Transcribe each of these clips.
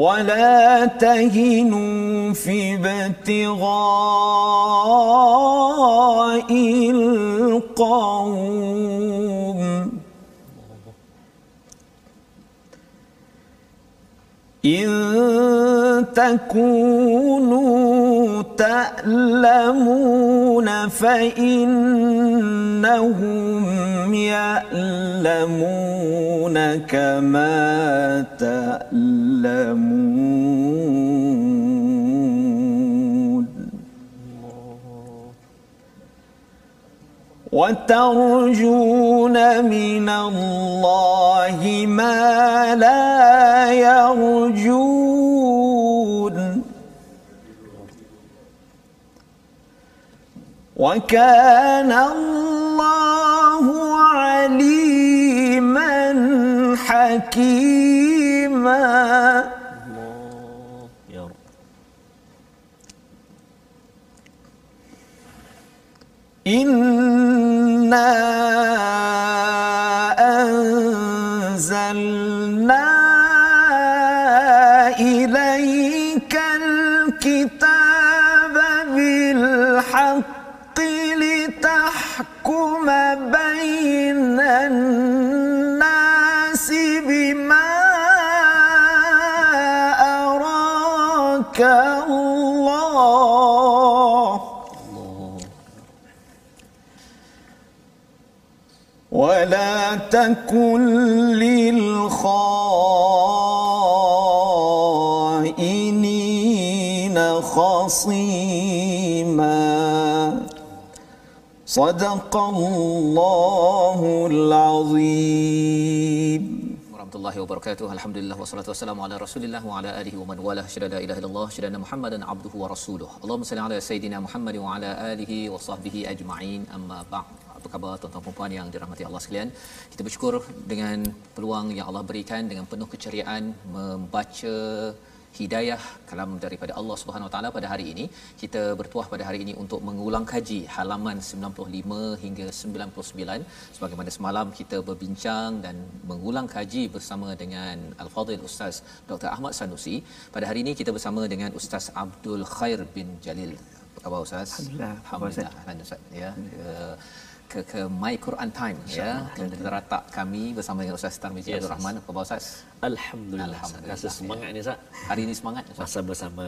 ولا تهنوا في ابتغاء القوم إن تكونوا تألمون فإنهم يألمون كما تألمون. وترجون من الله ما لا يرجون. وكان الله عليما حكيما. يا النار تكن للخائنين خصيما صدق الله العظيم warahmatullahi wabarakatuh. Alhamdulillah wassalatu wassalamu ala Rasulillah wa ala alihi wa man wala syada la ilaha illallah syada Muhammadan abduhu wa rasuluh. Allahumma salli ala sayidina Muhammad wa ala alihi wa sahbihi ajma'in. Amma ba'd. Khabar tuan-tuan dan puan yang dirahmati Allah sekalian? Kita bersyukur dengan peluang yang Allah berikan dengan penuh keceriaan membaca hidayah kalam daripada Allah Subhanahu Wa Taala pada hari ini. Kita bertuah pada hari ini untuk mengulang kaji halaman 95 hingga 99 sebagaimana semalam kita berbincang dan mengulang kaji bersama dengan Al-Fadhil Ustaz Dr. Ahmad Sanusi. Pada hari ini kita bersama dengan Ustaz Abdul Khair bin Jalil. Apa khabar Ustaz? Alhamdulillah. Alhamdulillah. Alhamdulillah Ustaz. Ya uh, ke ke My Quran Time ya ke teratak kami bersama dengan Ustaz Tarmizi Yes, Abdul Rahman apa khabar Ustaz Alhamdulillah. Alhamdulillah. Rasa semangat ni Ustaz. hari ini semangat Ustaz Masa bersama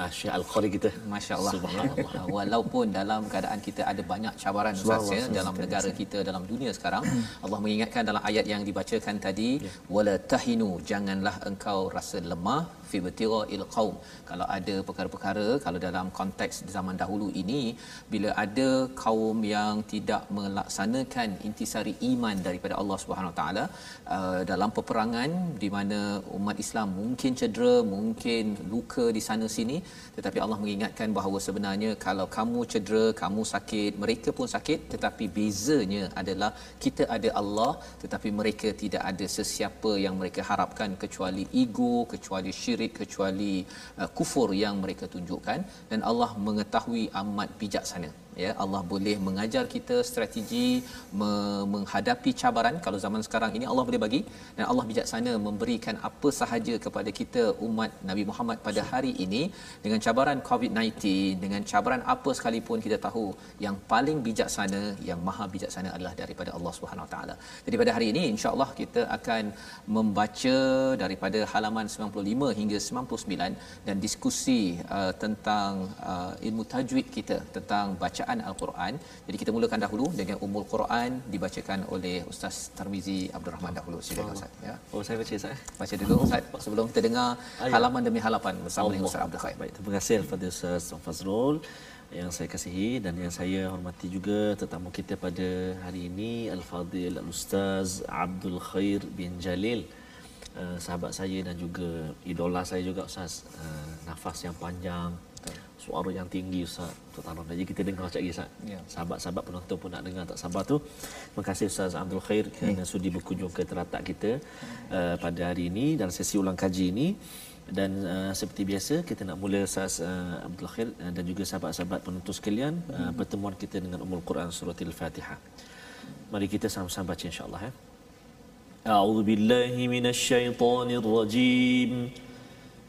uh, Syekh Al-Qari kita. Masya Allah. Subhanallah. Walaupun dalam keadaan kita ada banyak cabaran Ustaz ya dalam negara kita dalam dunia sekarang Allah mengingatkan dalam ayat yang dibacakan tadi wala tahinu janganlah engkau rasa lemah fi il qaum kalau ada perkara-perkara kalau dalam konteks zaman dahulu ini bila ada kaum yang tidak melaksanakan intisari iman daripada Allah Subhanahu Taala uh, dalam peperangan di mana umat Islam mungkin cedera mungkin luka di sana sini. Tetapi Allah mengingatkan bahawa sebenarnya kalau kamu cedera kamu sakit mereka pun sakit tetapi bezanya adalah kita ada Allah tetapi mereka tidak ada sesiapa yang mereka harapkan kecuali ego kecuali syirik kecuali uh, kufur yang mereka tunjukkan. Dan Allah mengetahui amat bijaksana ya Allah boleh mengajar kita strategi me- menghadapi cabaran kalau zaman sekarang ini Allah boleh bagi dan Allah bijaksana memberikan apa sahaja kepada kita umat Nabi Muhammad pada hari ini dengan cabaran COVID-19 dengan cabaran apa sekalipun kita tahu yang paling bijaksana yang maha bijaksana adalah daripada Allah Subhanahu Taala. Jadi pada hari ini insya-Allah kita akan membaca daripada halaman 95 hingga 99 dan diskusi uh, tentang uh, ilmu tajwid kita tentang bacaan al-Quran. Jadi kita mulakan dahulu dengan Ummul Quran dibacakan oleh Ustaz Tarmizi Abdul Rahman dahulu. Silakan Ustaz ya. Oh saya baca Ustaz. Baca dulu Ustaz sebelum kita dengar halaman demi halaman bersama dengan. Ustaz Abdul Khair. Baik, terima kasih kepada Ustaz Fazrul yang saya kasihi dan yang saya hormati juga tetamu kita pada hari ini Al-Fadil Al-Ustaz Abdul Khair bin Jalil uh, sahabat saya dan juga idola saya juga Ustaz uh, nafas yang panjang suara yang tinggi Ustaz Tuan Tarun jadi kita dengar cakap Ustaz ya. sahabat-sahabat penonton pun nak dengar tak sabar tu terima kasih Ustaz Abdul Khair kerana ya. sudi berkunjung ke teratak kita ya. uh, pada hari ini dan sesi ulang kaji ini dan uh, seperti biasa kita nak mula Ustaz uh, Abdul Khair uh, dan juga sahabat-sahabat penonton sekalian ya. uh, pertemuan kita dengan Ummul Quran Surah Al-Fatihah mari kita sama-sama baca insyaAllah ya. A'udzubillahi minasyaitonirrajim. من ya.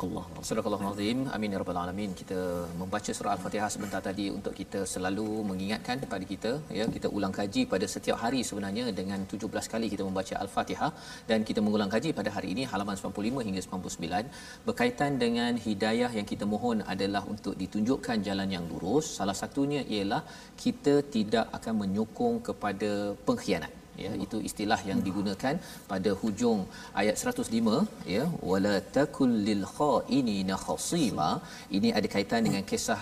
Sadaqallah. Sadaqallah azim. Amin ya rabbal alamin. Kita membaca surah Al-Fatihah sebentar tadi untuk kita selalu mengingatkan kepada kita ya kita ulang kaji pada setiap hari sebenarnya dengan 17 kali kita membaca Al-Fatihah dan kita mengulang kaji pada hari ini halaman 95 hingga 99 berkaitan dengan hidayah yang kita mohon adalah untuk ditunjukkan jalan yang lurus. Salah satunya ialah kita tidak akan menyokong kepada pengkhianat ya itu istilah yang digunakan pada hujung ayat 105 ya wala takul lil khainina khasima. Ini ada kaitan dengan kisah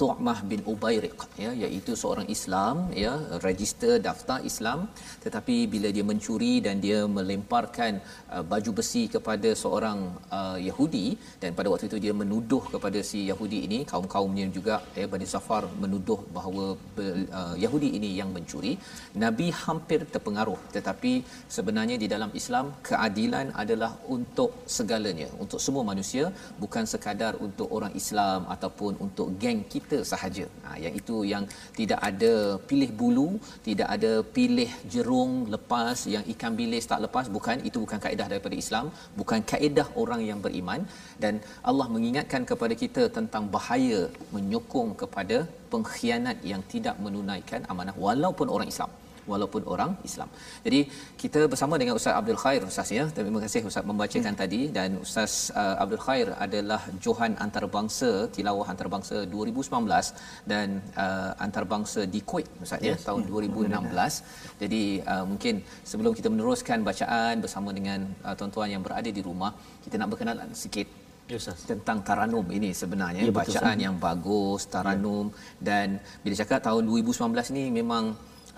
Tu'mah bin Ubairiq ya iaitu seorang Islam ya register daftar Islam. Tetapi bila dia mencuri dan dia melemparkan uh, baju besi kepada seorang uh, Yahudi dan pada waktu itu dia menuduh kepada si Yahudi ini kaum-kaumnya juga ya Bani Safar menuduh bahawa uh, Yahudi ini yang mencuri. Nabi hampir terpengaruh tetapi sebenarnya di dalam Islam keadilan adalah untuk segalanya untuk semua manusia bukan sekadar untuk orang Islam ataupun untuk geng kita sahaja. Ha, yang itu yang tidak ada pilih bulu tidak ada pilih jerung lepas yang ikan bilis tak lepas bukan. Itu bukan kaedah daripada Islam bukan kaedah orang yang beriman. Dan Allah mengingatkan kepada kita tentang bahaya menyokong kepada pengkhianat yang tidak menunaikan amanah walaupun orang Islam walaupun orang Islam. Jadi kita bersama dengan Ustaz Abdul Khair Ustaz ya. Terima kasih Ustaz membacakan hmm. tadi dan Ustaz uh, Abdul Khair adalah Johan Antarabangsa Tilawah Antarabangsa 2019 dan uh, Antarabangsa di Kuwait Ustaz ya Yes. tahun 2016. Jadi uh, mungkin sebelum kita meneruskan bacaan bersama dengan uh, tuan-tuan yang berada di rumah, kita nak berkenalan sikit Ya Ustaz. tentang taranum ini sebenarnya Ya, ya, betul, bacaan yang bagus taranum ya. dan bila cakap tahun 2019 ni memang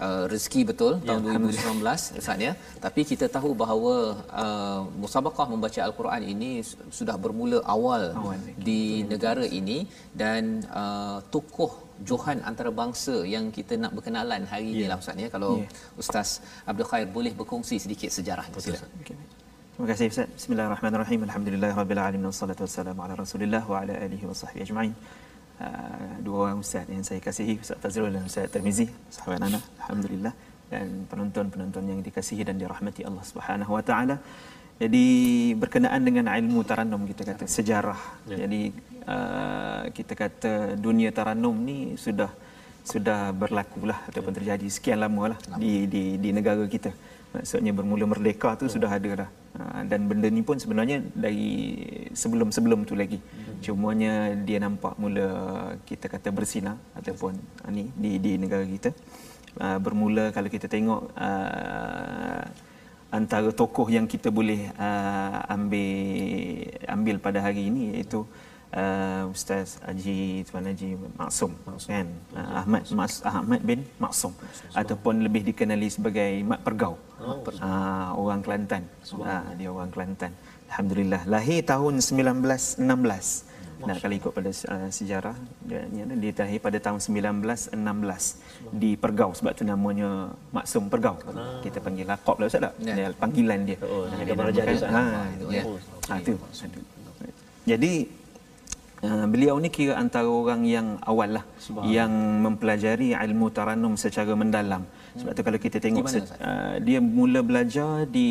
uh, rezeki betul Ya, tahun 2019 Ustaz ya tapi kita tahu bahawa uh, musabaqah membaca al-Quran ini su- sudah bermula awal, Awal, di negara ini dan uh, tokoh Johan antarabangsa yang kita nak berkenalan hari ini lah Ustaz ya kalau Ya. Ustaz Abdul Khair boleh berkongsi sedikit sejarah silakan Okay. Terima kasih Ustaz. Bismillahirrahmanirrahim. Alhamdulillahirabbil alamin wassalatu wassalamu ala Rasulillah wa ala alihi wa sahbihi ajma'in. Uh, dua orang ustaz yang saya kasihi Ustaz Fazrul dan Ustaz Tirmizi sahabat Nana alhamdulillah dan penonton-penonton yang dikasihi dan dirahmati Allah Subhanahu wa taala. Jadi berkenaan dengan ilmu taranum kita kata sejarah. Ya. Jadi uh, kita kata dunia taranum ni sudah sudah berlaku lah ataupun terjadi sekian lama lah di, di di negara kita. Maksudnya bermula merdeka tu sudah ada dah. Ha, dan benda ni pun sebenarnya dari sebelum-sebelum tu lagi. Cumanya dia nampak mula kita kata bersinar ataupun ha, ni di di negara kita. Uh, bermula kalau kita tengok antara tokoh yang kita boleh ambil ambil pada hari ini iaitu uh, Ustaz Haji Tuan Haji Maksum, kan uh, Ahmad Mas, Ahmad bin Maksum ataupun lebih dikenali sebagai Mat Pergau Oh, uh, orang Kelantan uh, dia orang Kelantan Alhamdulillah lahir tahun 1916 Nah, kalau ikut pada uh, sejarah dia, dia, dia terlahir pada tahun 1916 di Pergau sebab tu namanya Maksum Pergau. Kita panggil lakop lah Ustaz tak? Ya. Dia panggilan dia. Oh, Nah, dia dia Raja namakan- Ustaz. ha, itu, ya. ya. Ha, tu. Jadi uh, beliau ni kira antara orang yang awal lah yang mempelajari ilmu taranum secara mendalam. Sebab tu kalau kita tengok Di mana, se- uh, dia mula belajar di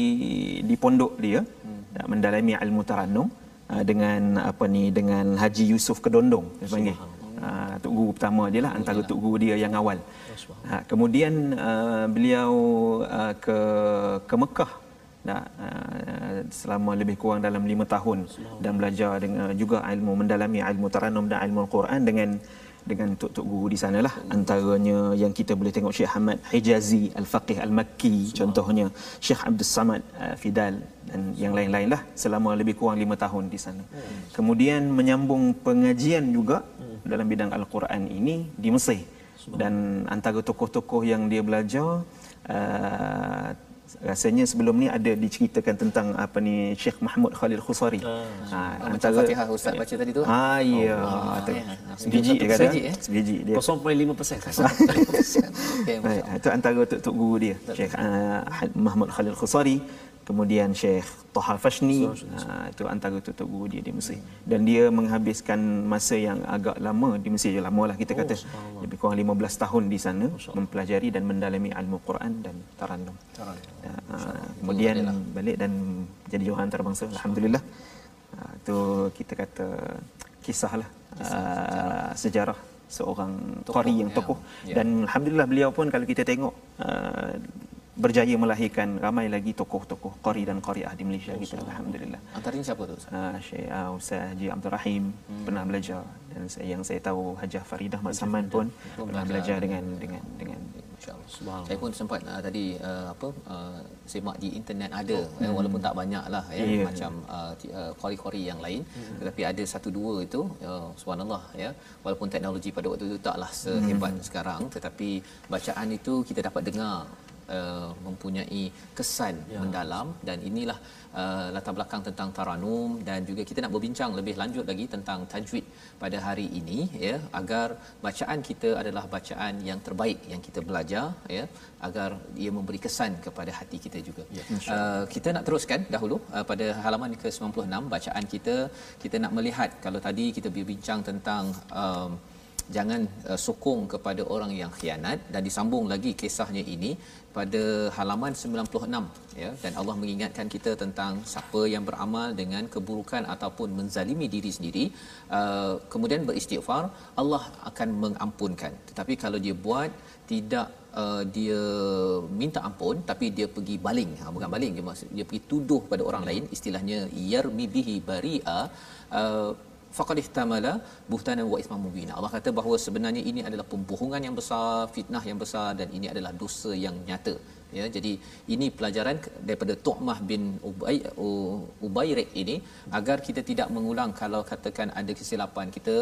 di pondok dia hmm. mendalami ilmu taranum uh, dengan apa ni dengan Haji Yusuf Kedondong dia panggil. Uh, tok guru pertama dia lah antara tok guru dia yang awal. Ha, kemudian uh, beliau uh, ke ke Mekah Nah, uh, selama lebih kurang dalam lima tahun dan belajar dengan juga ilmu mendalami ilmu taranum dan ilmu Al-Quran dengan dengan tok-tok guru di sana lah antaranya yang kita boleh tengok Syekh Ahmad Hijazi Al-Faqih Al-Makki contohnya Syekh Abdul Samad uh, Fidal dan yang lain-lain lah selama lebih kurang lima tahun di sana. Kemudian menyambung pengajian juga dalam bidang Al-Quran ini di Mesir. Dan antara tokoh-tokoh yang dia belajar uh, rasanya sebelum ni ada diceritakan tentang apa ni Syekh Mahmud Khalil Khusari. Ha, Macam Fatihah Ustaz baca tadi tu. Ah ya, tu. sebiji dia kata. Sebiji, eh? Sebiji dia. 0.5 persen. Okey, Baik, itu antara tok-tok guru dia. Syekh uh, Mahmud Khalil Khusari, kemudian Syekh Taha Fashni, uh, itu antara tok-tok guru dia di Mesir. Dan dia menghabiskan masa yang agak lama di Mesir, je lama lah kita kata. Lebih kurang 15 tahun di sana mempelajari dan mendalami ilmu Quran dan taranum. Uh, kemudian balik dan jadi johan antarabangsa alhamdulillah. Uh, itu kita kata kisah lah uh, sejarah seorang qari yang ya. tokoh Ya. dan alhamdulillah beliau pun kalau kita tengok uh, berjaya melahirkan ramai lagi tokoh-tokoh qari dan qariah di Malaysia kita alhamdulillah. Antaranya siapa tu Ustaz? Uh, Syekh uh, Ustaz Haji Abdul Rahim hmm. pernah belajar dan saya, yang saya tahu Hajah Faridah Mak Saman pun pernah belajar dengan dengan dengan InsyaAllah. Saya pun sempat uh, tadi uh, apa uh, semak di internet ada oh. eh, walaupun tak banyak lah ya Ya. macam uh, uh, kori-kori yang lain hmm. tetapi ada satu dua itu uh, subhanallah ya walaupun teknologi pada waktu itu taklah sehebat hmm. sekarang tetapi bacaan itu kita dapat dengar Uh, mempunyai kesan ya. mendalam dan inilah uh, latar belakang tentang taranum dan juga kita nak berbincang lebih lanjut lagi tentang tajwid pada hari ini ya agar bacaan kita adalah bacaan yang terbaik yang kita belajar ya agar ia memberi kesan kepada hati kita juga. Ya, uh, kita nak teruskan dahulu uh, pada halaman ke-96 bacaan kita kita nak melihat kalau tadi kita berbincang tentang um, jangan uh, sokong kepada orang yang khianat dan disambung lagi kisahnya ini pada halaman 96 ya. Dan Allah mengingatkan kita tentang siapa yang beramal dengan keburukan ataupun menzalimi diri sendiri uh, kemudian beristighfar Allah akan mengampunkan. Tetapi kalau dia buat tidak uh, dia minta ampun tapi dia pergi baling. Ha, bukan baling dia maksud dia pergi tuduh pada orang lain. Istilahnya yarmi bihi baria uh, faqad ihtamala buhtanan wa isman mubina. Allah kata bahawa sebenarnya ini adalah pembohongan yang besar, fitnah yang besar dan ini adalah dosa yang nyata. Ya, jadi ini pelajaran daripada Tu'mah bin Ubay Ubayrik ini agar kita tidak mengulang kalau katakan ada kesilapan kita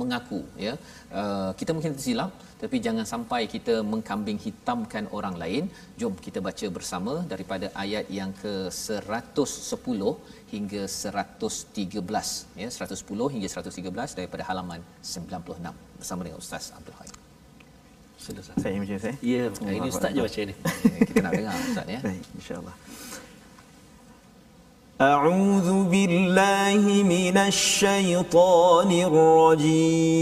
mengaku ya uh, kita mungkin tersilap tapi jangan sampai kita mengkambing hitamkan orang lain jom kita baca bersama daripada ayat yang ke 110 hingga 113 ya 110 hingga 113 daripada halaman 96 bersama dengan ustaz Abdul Sila Ustaz. saya macam saya. Ya, hari ini Ustaz je baca ni. Eh, kita nak dengar ustaz ya Baik, insyaAllah. أعوذ بالله من الشيطان الرجيم.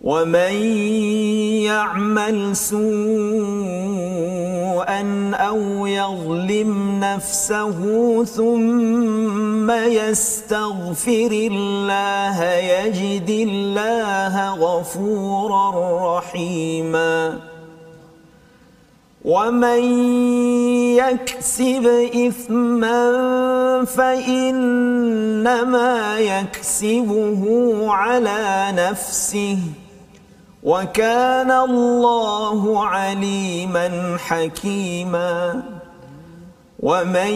ومن يعمل سوءا أو يظلم نفسه ثم يستغفر الله يجد الله غفورا رحيما. ومن يكسب إثما فإنما يكسبه على نفسه وكان الله عليما حكيما ومن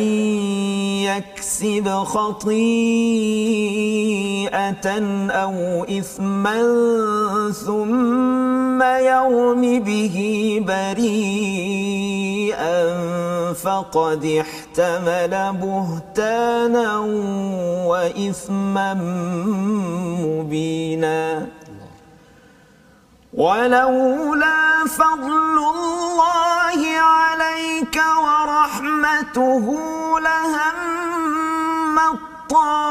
يكسب خطيئة أو إثما ثم يرم به بريئا فقد احتمل بهتانا وإثما مبينا. ولولا فضل الله عليك ورحمته لهم طائفة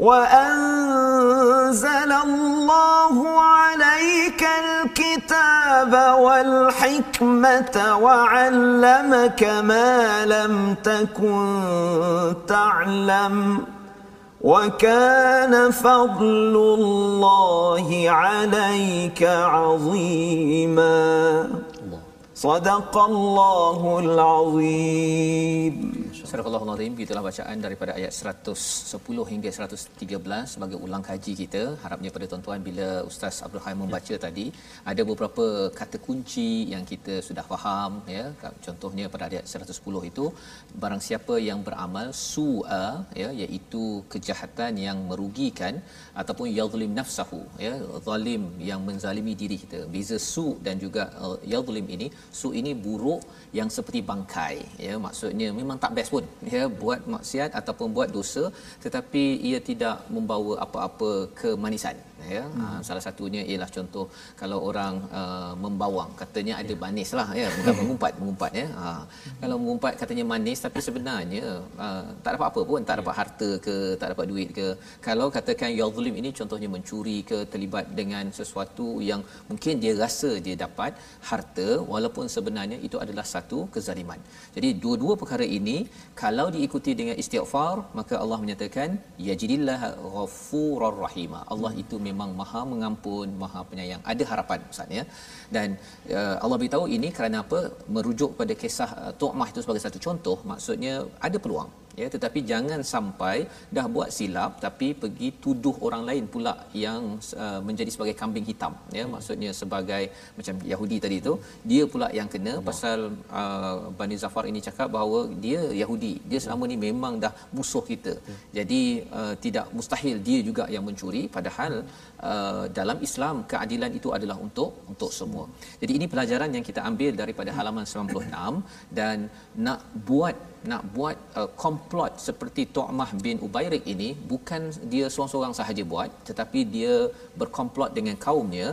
وأنزل الله عليك الكتاب والحكمة وعلمك ما لم تكن تعلم وكان فضل الله عليك عظيما. صدق الله العظيم. Surah Al-Azim itulah bacaan daripada ayat 110 hingga 113 sebagai ulang kaji kita. Harapnya pada tuan-tuan bila Ustaz Abdul Haim membaca ya. tadi ada beberapa kata kunci yang kita sudah faham ya. Contohnya pada ayat 110 itu barang siapa yang beramal su'a ya iaitu kejahatan yang merugikan ataupun yadhlim nafsahu ya zalim yang menzalimi diri kita. Beza su dan juga uh, yadhlim ini su ini buruk yang seperti bangkai ya maksudnya memang tak best pun ya buat maksiat ataupun buat dosa tetapi ia tidak membawa apa-apa kemanisan ya. Hmm. uh, salah satunya ialah contoh kalau orang uh, membawang katanya ada ya. manis lah ya. Bukan mengumpat mengumpat ya. Uh, kalau mengumpat katanya manis tapi sebenarnya uh, tak dapat apa pun. Tak dapat ya. harta ke tak dapat duit ke. Kalau katakan yadhlim ini contohnya mencuri ke terlibat dengan sesuatu yang mungkin dia rasa dia dapat harta walaupun sebenarnya itu adalah satu kezaliman. Jadi dua-dua perkara ini kalau diikuti dengan istighfar maka Allah menyatakan yajidillah ghafurur rahim Allah itu memang maha mengampun maha penyayang. Ada harapan ustaz ya. Dan uh, Allah beritahu ini kerana apa? Merujuk pada kisah uh, Tu'mah itu sebagai satu contoh. Maksudnya ada peluang ya tetapi jangan sampai dah buat silap tapi pergi tuduh orang lain pula yang uh, menjadi sebagai kambing hitam. Ya maksudnya sebagai macam Yahudi tadi tu dia pula yang kena Allah. pasal uh, Bani Zafar ini cakap bahawa dia Yahudi. Dia selama ni memang dah musuh kita. Jadi uh, tidak mustahil dia juga yang mencuri. Padahal uh, dalam Islam keadilan itu adalah untuk untuk semua. Jadi ini pelajaran yang kita ambil daripada halaman 96 dan nak buat nak buat uh, komplot seperti Tu'mah bin Ubairik ini bukan dia seorang-seorang sahaja buat tetapi dia berkomplot dengan kaumnya.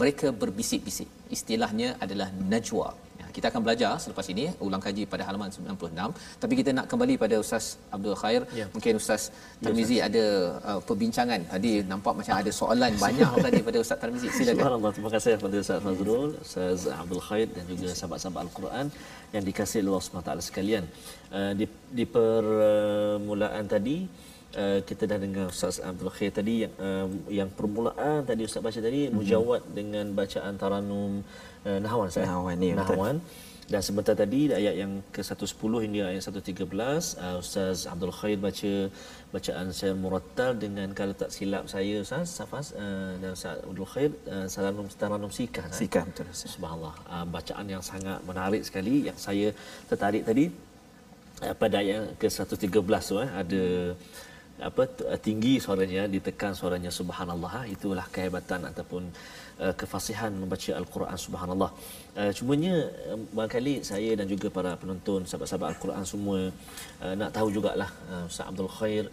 Mereka berbisik-bisik. Istilahnya adalah najwa kita akan belajar selepas ini ulang kaji pada halaman 96 tapi kita nak kembali pada Ustaz Abdul Khair. Ya. mungkin Ustaz Tarmizi ya, ada uh, perbincangan. Tadi nampak macam ada soalan banyak tadi pada Ustaz Tarmizi. Silakan Subhanallah. Terima kasih kepada Ustaz Fazrul Ustaz Abdul Khair dan juga sahabat-sahabat Al-Quran yang dikasihi Allah SWT sekalian. Uh, di, di permulaan tadi uh, kita dah dengar Ustaz Abdul Khair tadi yang uh, yang permulaan tadi Ustaz baca tadi mm-hmm. mujawad dengan bacaan taranum uh, Nahwan saya. Nahwan ni Nahwan. Dan sebentar tadi ayat yang ke-110 hingga ayat 113 uh, Ustaz Abdul Khair baca bacaan saya murattal dengan kalau tak silap saya Ustaz Safas uh, dan Ustaz Abdul Khair uh, Saranum Taranum Sikah Sikah betul Subhanallah. Uh, bacaan yang sangat menarik sekali yang saya tertarik tadi. Uh, pada ayat ke-113 tu uh, ada apa tinggi suaranya ditekan suaranya subhanallah. Itulah kehebatan ataupun uh, kefasihan membaca al-Quran subhanallah uh, cumanya uh, barangkali saya dan juga para penonton sahabat-sahabat al-Quran semua uh, nak tahu jugalah uh, Ustaz Abdul Khair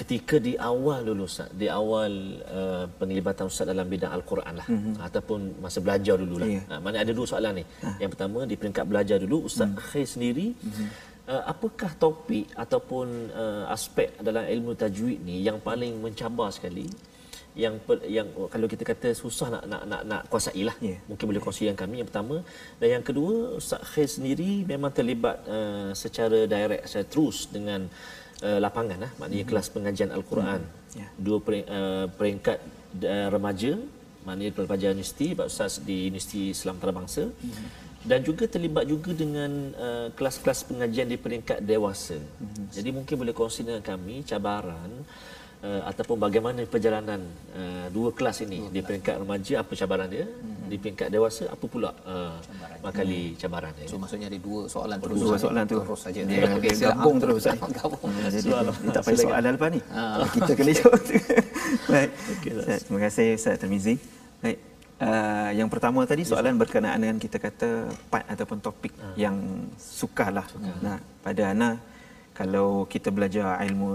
ketika di awal dulu Ustaz di awal uh, penglibatan Ustaz dalam bidang al-Quran lah mm-hmm. ataupun masa belajar dululah yeah. uh, mana ada dua soalan ni uh. yang pertama di peringkat belajar dulu Ustaz mm. Khair sendiri mm-hmm. Uh, apakah topik ataupun uh, aspek dalam ilmu tajwid ni yang paling mencabar sekali yang yang kalau kita kata susah nak nak nak, nak kuasai lah yeah. mungkin boleh kongsi yang kami yang pertama dan yang kedua Ustaz Khair sendiri memang terlibat uh, secara direct secara terus dengan uh, lapangan lah maknanya mm-hmm. kelas pengajian al-Quran mm-hmm. yeah. dua uh, peringkat uh, remaja maknanya pelajar universiti Pak Ustaz di Universiti Islam Antarabangsa mm-hmm. dan juga terlibat juga dengan uh, kelas-kelas pengajian di peringkat dewasa mm-hmm. jadi mungkin boleh kongsi dengan kami cabaran uh, ataupun bagaimana perjalanan uh, dua kelas ini? Dua di peringkat remaja apa cabaran dia? Hmm. di peringkat dewasa apa pula uh, makali hmm. cabaran dia? So maksudnya ada dua soalan terus. dua soalan tu. terus saja. Dia, dia, dia gabung terus gabung. Hmm, jadi soalan. dia tak payah soalan lepas ni. Ha. kita kena jawab baik. Okay, terima kasih Ustaz Tamizi baik. Uh, yang pertama tadi soalan berkenaan dengan kita kata part ataupun topik uh. yang sukarlah. Suka. Nah, pada ana kalau kita belajar ilmu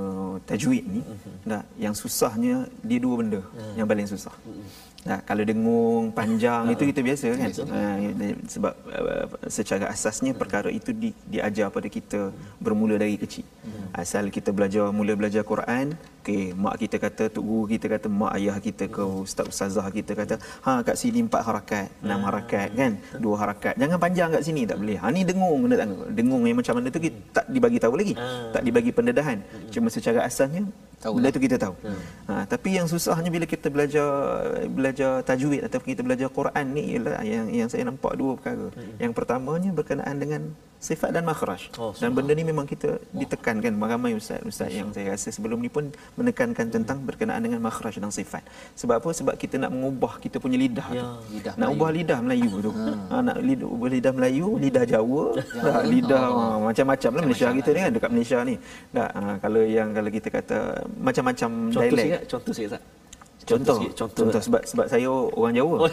tajwid ni uh-huh. nah yang susahnya dia dua benda uh. yang paling susah. Uh-huh. Nah, kalau dengung panjang uh. itu kita biasa kan. Uh, sebab uh, secara asasnya perkara itu di, diajar pada kita bermula dari kecil. Uh. Asal kita belajar mula belajar Quran, okey, mak kita kata, tok guru kita kata, mak ayah kita ke ustaz ustazah kita kata, ha kat sini empat harakat, enam harakat kan, dua harakat. Jangan panjang kat sini tak boleh. Ha ni dengung dengung yang macam mana tu kita tak dibagi tahu lagi. Tak dibagi pendedahan. Cuma secara asasnya tahu benda tu kita tahu. Hmm. Ha, tapi yang susahnya bila kita belajar belajar tajwid ataupun kita belajar Quran ni ialah yang yang saya nampak dua perkara. Hmm. Yang pertamanya berkenaan dengan sifat dan makhraj. Oh, dan benda ni memang kita oh. ditekankan ramai ustaz ustaz yang saya rasa sebelum ni pun menekankan tentang berkenaan dengan makhraj dan sifat. Sebab apa? Sebab kita nak mengubah kita punya lidah ya, tu. Lidah nak ubah lidah Melayu tu. Hmm. Ha, nak lidah, ubah lidah Melayu, lidah Jawa, ya. lidah oh. ha, macam-macam lah Malaysia kita ni kan dekat Malaysia ni. Tak, ha, kalau yang kalau kita kata macam-macam dialek. Contoh sikit tak? Contoh contoh, contoh, contoh sebab sebab saya orang Jawa. Oh.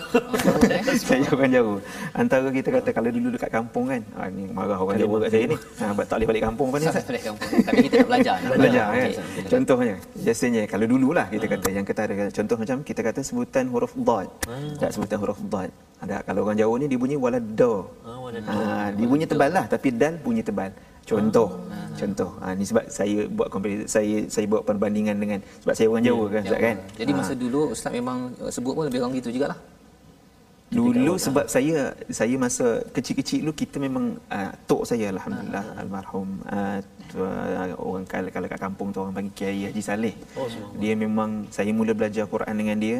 saya orang Jawa. Antara kita kata kalau dulu dekat kampung kan. Ha ni marah orang Jawa kat saya ni. Ha tak boleh balik kampung apa ni Ustaz? Balik kampung. Tapi kita nak belajar. Nak belajar kan. Okay. Contohnya biasanya kalau dululah kita kata yang kita ada contoh macam kita kata sebutan huruf dad. Hmm. Tak sebutan huruf dad. Ada kalau orang Jawa ni dia bunyi walad do. Ha dia bunyi tebal lah tapi dal bunyi tebal. Contoh. Ah. Contoh. Ha ni sebab saya buat komparison saya saya buat perbandingan dengan sebab saya orang Jawa kan Ustaz kan. Jadi masa ha. dulu Ustaz memang uh, sebut pun lebih orang gitu jugalah. Dulu sebab saya saya masa kecil-kecil dulu kita memang uh, tok saya alhamdulillah ha. almarhum uh, orang kalau kalau kat kampung tu orang panggil Kiai Haji Saleh. Oh, dia memang saya mula belajar Quran dengan dia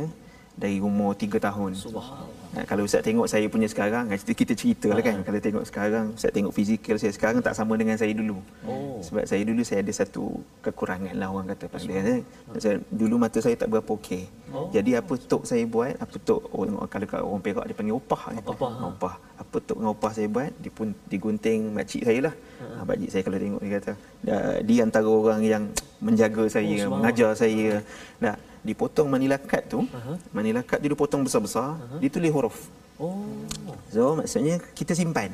dari umur 3 tahun. Subhanallah. Kalau Ustaz tengok saya punya sekarang, kita cerita lah kan. Kalau tengok sekarang, Ustaz tengok fizikal saya sekarang tak sama dengan saya dulu. Oh. Sebab saya dulu saya ada satu kekurangan lah orang kata pada. Saya, dulu mata saya tak berapa okey. Oh. Jadi apa tok saya buat, apa tok orang kalau kat orang Perak dia panggil opah. Kan? Opah. Ha. opah. Apa tok dengan opah saya buat, dia pun digunting makcik saya lah. Ha. Makcik saya kalau tengok dia kata, dia antara orang yang menjaga saya, oh, mengajar saya. Nah, dipotong manila cut tu uh-huh. manila cut dia dipotong besar-besar uh-huh. ditulis huruf oh so maksudnya kita simpan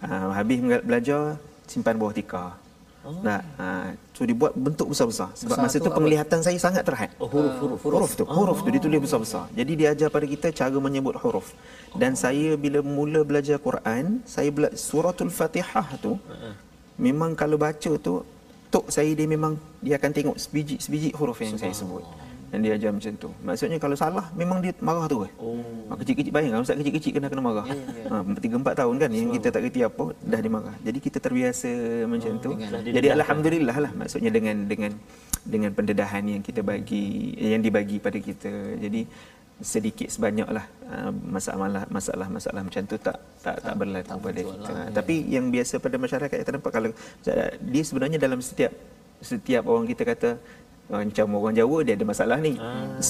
uh, habis belajar simpan bawah tikar Oh. Nah, uh, so dibuat bentuk besar-besar. Sebab besar masa tu, tu penglihatan saya sangat terhad. Oh, huruf, huruf, huruf. Huruf tu, huruf oh. tu ditulis besar-besar. Jadi dia ajar pada kita cara menyebut huruf. Dan oh. saya bila mula belajar Quran, saya belajar suratul Fatihah tu. Uh-huh. Memang kalau baca tu, tok saya dia memang dia akan tengok sebiji-sebiji huruf yang saya sebut yang dia ajar macam tu. Maksudnya kalau salah memang dia marah tu. Oh. Ha, kecil-kecil bayang ustaz kecil-kecil kena kena marah. Ya, ya. Ha 3 4 tahun kan yang kita tak kerti apa dah dimarah. Jadi kita terbiasa macam oh, tu. Jadi alhamdulillah lah maksudnya dengan dengan dengan pendedahan yang kita bagi yang dibagi pada kita. Jadi sedikit sebanyaklah uh, masalah masalah masalah macam tu tak tak tak berlaku pada kita. Lah. Tapi yang biasa pada masyarakat kita nampak kalau dia sebenarnya dalam setiap setiap orang kita kata macam orang Jawa dia ada masalah ni. Ah.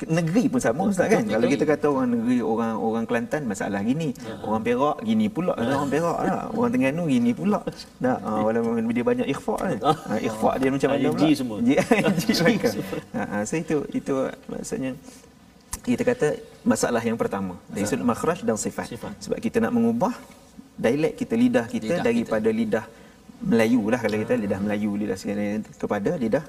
Negeri pun sama Ustaz kan. Kalau kita kata orang negeri orang orang Kelantan masalah gini. Ah. Orang Perak gini pula. Ah. Orang Perak lah. Orang Terengganu gini pula. Nah, uh, walaupun dia banyak ikhfa kan. Uh, ikhfa dia macam mana pula? semua. Ha, so itu itu maksudnya kita kata masalah yang pertama dari sudut makhraj dan sifat. sifat. Sebab kita nak mengubah dialek kita lidah kita lidah daripada kita. lidah Melayu lah kalau kita lidah Melayu lidah segala kepada lidah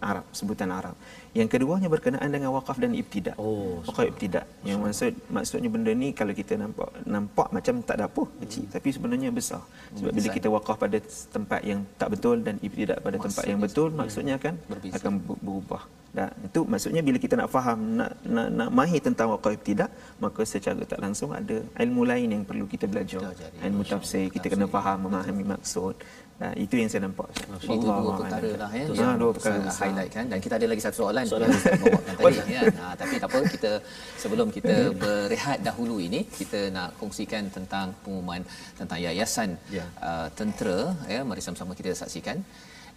Arab, sebutan Arab. Yang keduanya berkenaan dengan wakaf dan ibtidak. Oh, wakaf ibtidak. Yang maksud maksudnya benda ni kalau kita nampak nampak macam tak ada apa kecil hmm. tapi sebenarnya besar. Sebab hmm. bila kita wakaf pada tempat yang tak betul dan ibtidak pada tempat yang betul hmm. maksudnya akan Berbeza. akan berubah. Dan itu maksudnya bila kita nak faham nak nak, nak mahir tentang wakaf ibtidak maka secara tak langsung ada ilmu lain yang perlu kita belajar. Ilmu tafsir kita kena faham memahami maksud Nah, itu yang saya nampak. Itu dua perkara lah ya. Yang dua perkara highlight kan dan kita ada lagi satu soalan soalan bawakan tadi ya. Ha, tapi tak apa kita sebelum kita berehat dahulu ini kita nak kongsikan tentang pengumuman tentang yayasan ya. uh, tentera ya mari sama-sama kita saksikan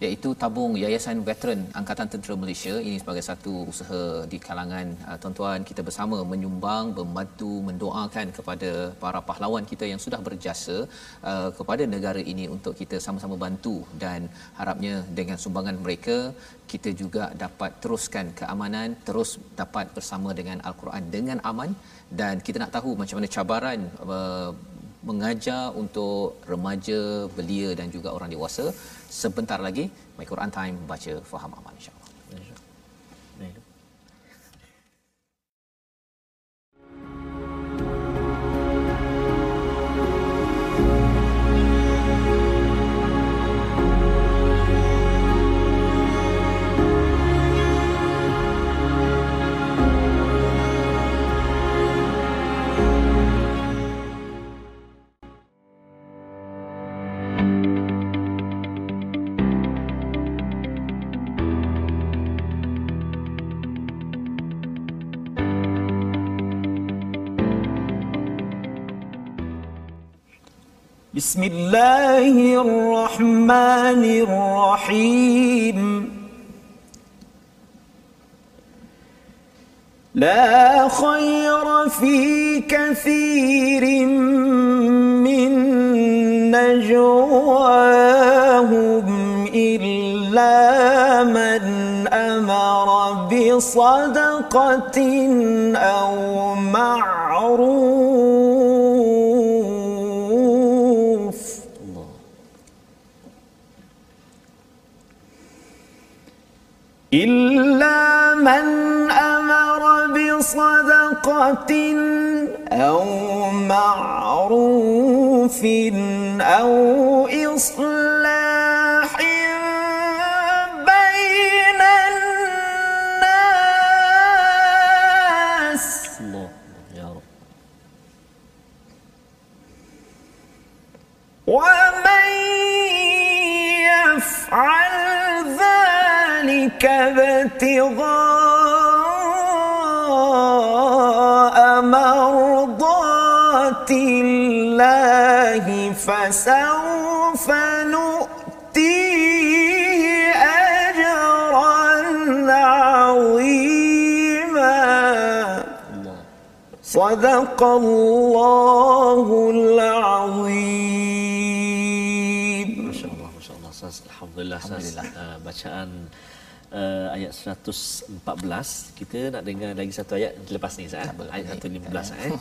iaitu tabung Yayasan Veteran Angkatan Tentera Malaysia ini sebagai satu usaha di kalangan uh, tuan-tuan kita bersama menyumbang membantu mendoakan kepada para pahlawan kita yang sudah berjasa uh, kepada negara ini untuk kita sama-sama bantu dan harapnya dengan sumbangan mereka kita juga dapat teruskan keamanan terus dapat bersama dengan al-Quran dengan aman dan kita nak tahu macam mana cabaran uh, mengajar untuk remaja, belia dan juga orang dewasa. Sebentar lagi My Quran Time baca faham aman insya-Allah. بسم الله الرحمن الرحيم. لا خير في كثير من نجواهم إلا من أمر بصدقة أو معروف. إلا من أمر بصدقة أو معروف أو إصلاح. كذا ابتغاء مرضات الله فسوف نؤتيه أجرا عظيما. صدق الله العظيم. ما شاء الله ما شاء الله. الحمد لله, الحمد لله. آه، bacaan uh, ayat 114. Kita nak dengar lagi satu ayat lepas ni, Ustaz. Ayat 115. Eh.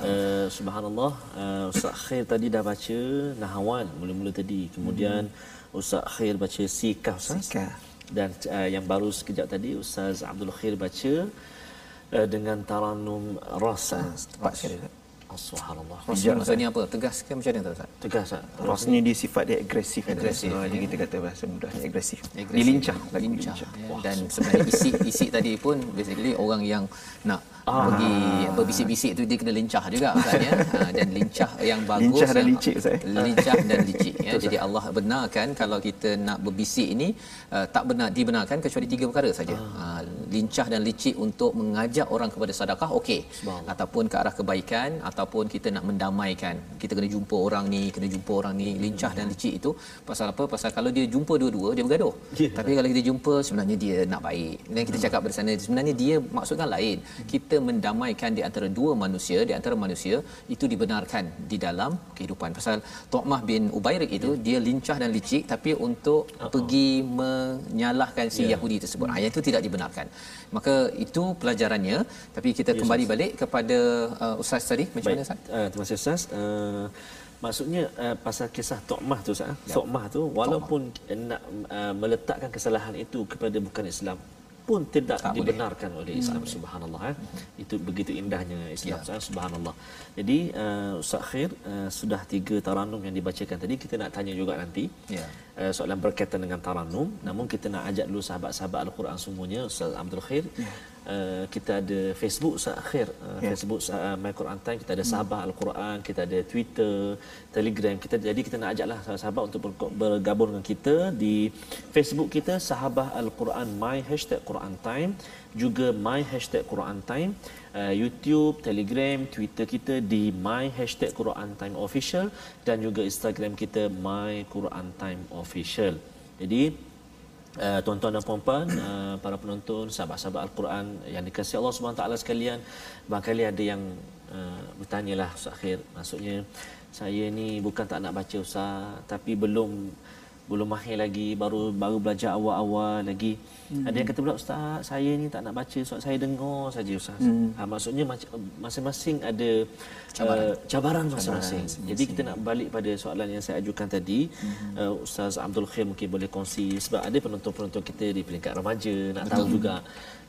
Uh, Subhanallah, uh, Ustaz Khair tadi dah baca Nahawan mula-mula tadi. Kemudian Ustaz Khair baca Sikah, Ustaz. Sikah. Dan uh, yang baru sekejap tadi, Ustaz Abdul Khair baca uh, dengan Taranum Rasa. Tepat sekali. Subhanallah. Maksudnya, maksudnya apa? Tegas ke macam mana Ustaz? Tegas, Ustaz. Ros ni dia sifat dia agresif. Agresif, Ah, ya. Jadi kita kata bahasa mudahnya agresif. Agresif. Dia lincah. Lagi lincah, lincah. ya. dan sebenarnya isi isi tadi pun basically orang yang nak Ah. pergi berbisik-bisik tu dia kena lincah juga Ustaz ya Ha, dan lincah yang bagus Lincah dan licik, Ustaz, eh? lincah dan licik ya jadi Allah benarkan kalau kita nak berbisik ini uh, tak benar dibenarkan kecuali tiga perkara saja uh, lincah dan licik untuk mengajak orang kepada sedekah okey. Ataupun ke arah kebaikan ataupun kita nak mendamaikan. Kita kena jumpa orang ni kena jumpa orang ni lincah dan licik itu. Pasal apa? Pasal kalau dia jumpa dua-dua dia bergaduh. Ya. tapi kalau kita jumpa sebenarnya dia nak baik. Dan kita cakap pada sana sebenarnya dia maksudkan lain. Kita mendamaikan di antara dua manusia di antara manusia itu dibenarkan di dalam kehidupan. Pasal Tu'mah bin Ubairik itu dia lincah dan licik tapi untuk pergi menyalahkan si Yahudi tersebut. Ah yang itu tidak dibenarkan maka itu pelajarannya tapi kita kembali balik kepada uh, ustaz tadi macam mana Baik. ustaz Uh, terima kasih Ustaz. Uh, maksudnya uh, pasal kisah Tu'mah tu Ustaz. Ya. Tu'mah tu walaupun uh, nak uh, meletakkan kesalahan itu kepada bukan Islam pun tidak Tak boleh. dibenarkan oleh Islam subhanallah eh. itu begitu indahnya Islam ya. subhanallah jadi uh, Ustaz Khair uh, sudah tiga taranum yang dibacakan tadi kita nak tanya juga nanti Ya. uh, soalan berkaitan dengan taranum namun kita nak ajak dulu sahabat-sahabat al-Quran semuanya Ustaz Abdul Khair Ya. Uh, kita ada Facebook Ustaz Khair uh, Ya. Facebook uh, My Quran Time. Kita ada sahabat al-Quran kita ada Twitter Telegram. Kita jadi kita nak ajaklah sahabat-sahabat untuk ber- bergabung dengan kita di Facebook kita sahabat al-Quran my hashtag Quran Time. Juga my hashtag Quran Time. Uh, YouTube, Telegram, Twitter kita di my hashtag Quran Time Official. Dan juga Instagram kita my Quran Time Official. Jadi Uh, tuan-tuan dan puan-puan, uh, para penonton, sahabat-sahabat Al-Quran yang dikasihi Allah SWT sekalian, barangkali ada yang uh, bertanyalah Ustaz Akhir, maksudnya saya ni bukan tak nak baca Ustaz, tapi belum belum mahir lagi baru baru belajar awal-awal lagi hmm. ada yang kata pula ustaz saya ni tak nak baca sebab saya dengar saja ustaz hmm. ha, maksudnya masing-masing ada cabaran, uh, cabaran masing-masing cabaran, jadi kita nak balik pada soalan yang saya ajukan tadi hmm. uh, ustaz Abdul Khair mungkin boleh kongsi sebab ada penonton-penonton kita di peringkat remaja nak Betul. tahu juga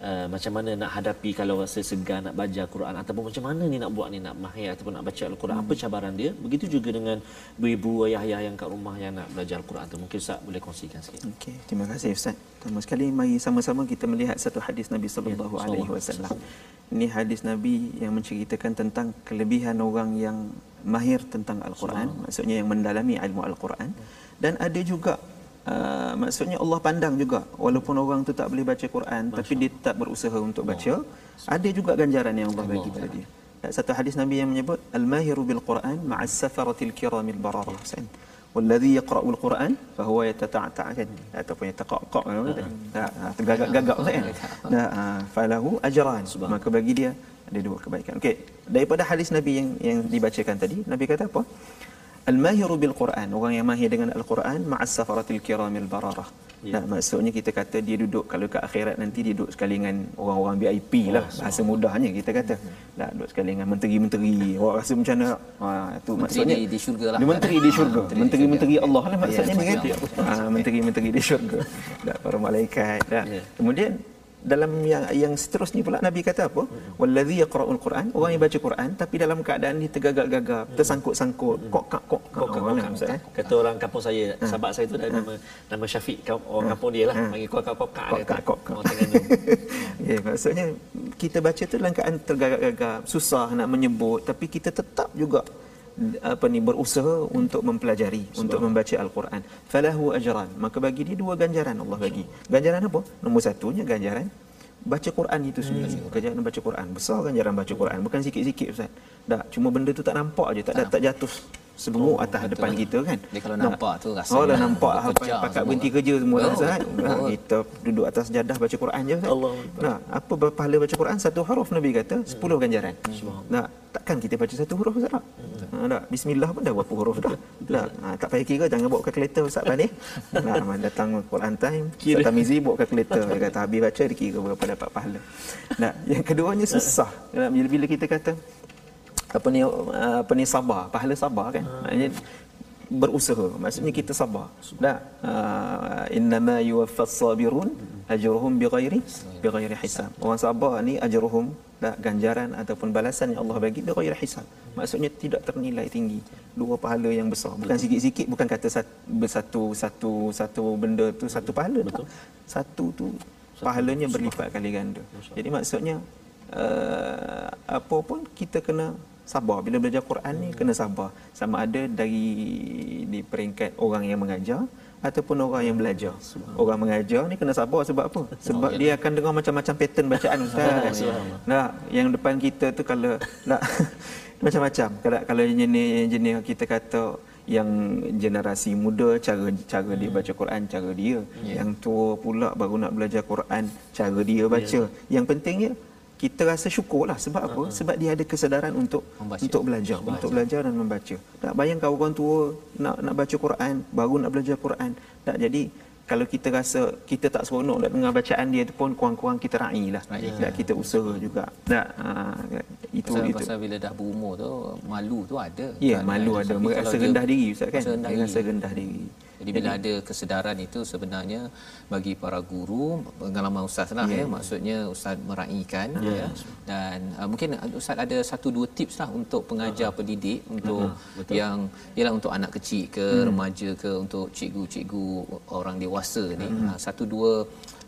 uh, macam mana nak hadapi kalau rasa segan nak baca Quran ataupun macam mana ni nak buat ni nak mahir ataupun nak baca Al-Quran hmm. apa cabaran dia? Begitu juga dengan ibu-ibu ayah-ayah yang kat rumah yang nak belajar Al-Quran tu. Mungkin Ustaz boleh kongsikan sikit. Okey terima kasih Ustaz. Pertama sekali mari sama-sama kita melihat satu hadis Nabi sallallahu ya, alaihi wasallam. Ini hadis Nabi yang menceritakan tentang kelebihan orang yang mahir tentang Al-Quran maksudnya yang mendalami ilmu Al-Quran. Dan ada juga Ah, maksudnya Allah pandang juga walaupun orang tu tak boleh baca Quran Masya tapi dia tetap berusaha untuk baca. Allah. ada juga ganjaran yang Allah, Allah. bagi pada dia. Satu hadis Nabi yang menyebut al-mahiru bil Quran ma'as safaratil kiramil bararah. Hussein wallazi yaqra'u al Quran fa huwa yatata'ta kan ataupun yataqaqaq kan tergagak-gagak kan nah ha, falahu ajran. Maka bagi dia ada dua kebaikan. Okey daripada hadis Nabi yang yang dibacakan tadi Nabi kata apa? Al-mahiru bil Quran, orang yang mahir dengan Al-Quran ma'as safaratil kiramil bararah. Ya. Nah, maksudnya kita kata dia duduk kalau ke akhirat nanti dia duduk sekali dengan orang-orang VIP oh, lah bahasa mudahnya kita kata. Nah, duduk sekali dengan menteri-menteri. Awak rasa macam mana? Ha tu menteri maksudnya di, di syurga lah. Menteri di syurga. Menteri-menteri Allah lah maksudnya ya, ni kan. Ha menteri-menteri di syurga. Dah para malaikat dah. Ya. Kemudian dalam yang yang seterusnya pula Nabi kata apa? Wallazi yaqra'ul Quran, orang yang baca Quran tapi dalam keadaan ni tergagap-gagap, tersangkut-sangkut, kok kak kok kak. Kata orang kampung saya, ha. sahabat saya tu ada ha. nama nama Syafiq, orang ha. kampung dia lah, panggil kok kok kak. Kok kak kok. Ya, maksudnya kita baca tu dalam keadaan tergagap-gagap, susah nak menyebut tapi kita tetap juga apa ni berusaha untuk mempelajari untuk membaca al-Quran. Falahu ajran. Maka bagi dia dua ganjaran Allah bagi. Ganjaran apa? Nombor satunya ganjaran baca Quran itu sendiri. Hmm. ganjaran baca Quran. Besar ganjaran baca Quran. Bukan sikit-sikit ustaz. Tak cuma benda tu tak nampak aje tak tak, tak jatuh semua oh, atas depan kita kan. Dia kalau nampak tu rasa. Oh, dah nampak pakat berhenti kerja semua oh, Ustaz. Oh. kita duduk atas jadah baca Quran je Ustaz. Allah. Nah, apa pahala baca Quran satu huruf Nabi kata 10 hmm. ganjaran. Nah, takkan kita baca satu huruf Ustaz tak? Hmm. Ha, bismillah pun dah berapa huruf dah. Dah. Ha, tak payah kira jangan bawa kalkulator Ustaz Bani. nah, datang Quran time, kira Tamizi bawa kalkulator dia kata habis baca dia kira berapa dapat pahala. Nah, yang keduanya susah. Bila kita kata apa ni apa ni sabar pahala sabar kan? Hmm. maknanya berusaha. Maksudnya kita sabar dah. Uh, innama yuwaffas sabirun ajruhum bighairi bighairi hisab. Orang sabar ni ajruhum dah ganjaran ataupun balasan yang Allah bagi bighairi hisab. Maksudnya tidak ternilai tinggi. Dua pahala yang besar. Bukan sikit-sikit bukan kata satu satu satu benda tu satu pahala Betul. satu tu pahalanya berlipat kali ganda. Jadi maksudnya uh, apa pun kita kena sabar. Bila belajar Quran ni kena sabar. Sama ada dari di peringkat orang yang mengajar ataupun orang yang belajar. Orang mengajar ni kena sabar sebab apa? Sebab oh, dia ya. akan dengar macam-macam pattern bacaan ustaz. Nah yang depan kita tu kalau nak macam-macam. Kalau kalau jenis jenis kita kata yang generasi muda cara cara dia hmm. baca Quran cara dia. Yeah. yang tua pula baru nak belajar Quran cara dia baca. Yeah. yang pentingnya kita rasa syukurlah sebab apa? Uh-huh. Sebab dia ada kesedaran untuk membaca. untuk belajar, Sebab untuk belajar dan membaca. Tak bayangkan orang tua nak nak baca Quran, baru nak belajar Quran. Tak jadi kalau kita rasa kita tak seronok nak dengar bacaan dia tu pun kurang-kurang kita railah. Ya. Tak kita usaha juga. Tak uh, itu pasal, itu. Pasal bila dah berumur tu malu tu ada. Ya, kan? malu ada. Merasa rendah diri ustaz kan? Merasa rendah diri. Jadi bila ada kesedaran itu sebenarnya bagi para guru pengalaman ustaz lah yeah. ya maksudnya ustaz meraihkan yeah. ya dan uh, mungkin ustaz ada satu dua tips lah untuk pengajar uh-huh. pendidik untuk uh-huh. yang ialah untuk anak kecil ke hmm. remaja ke untuk cikgu-cikgu orang dewasa ni uh-huh. uh, satu dua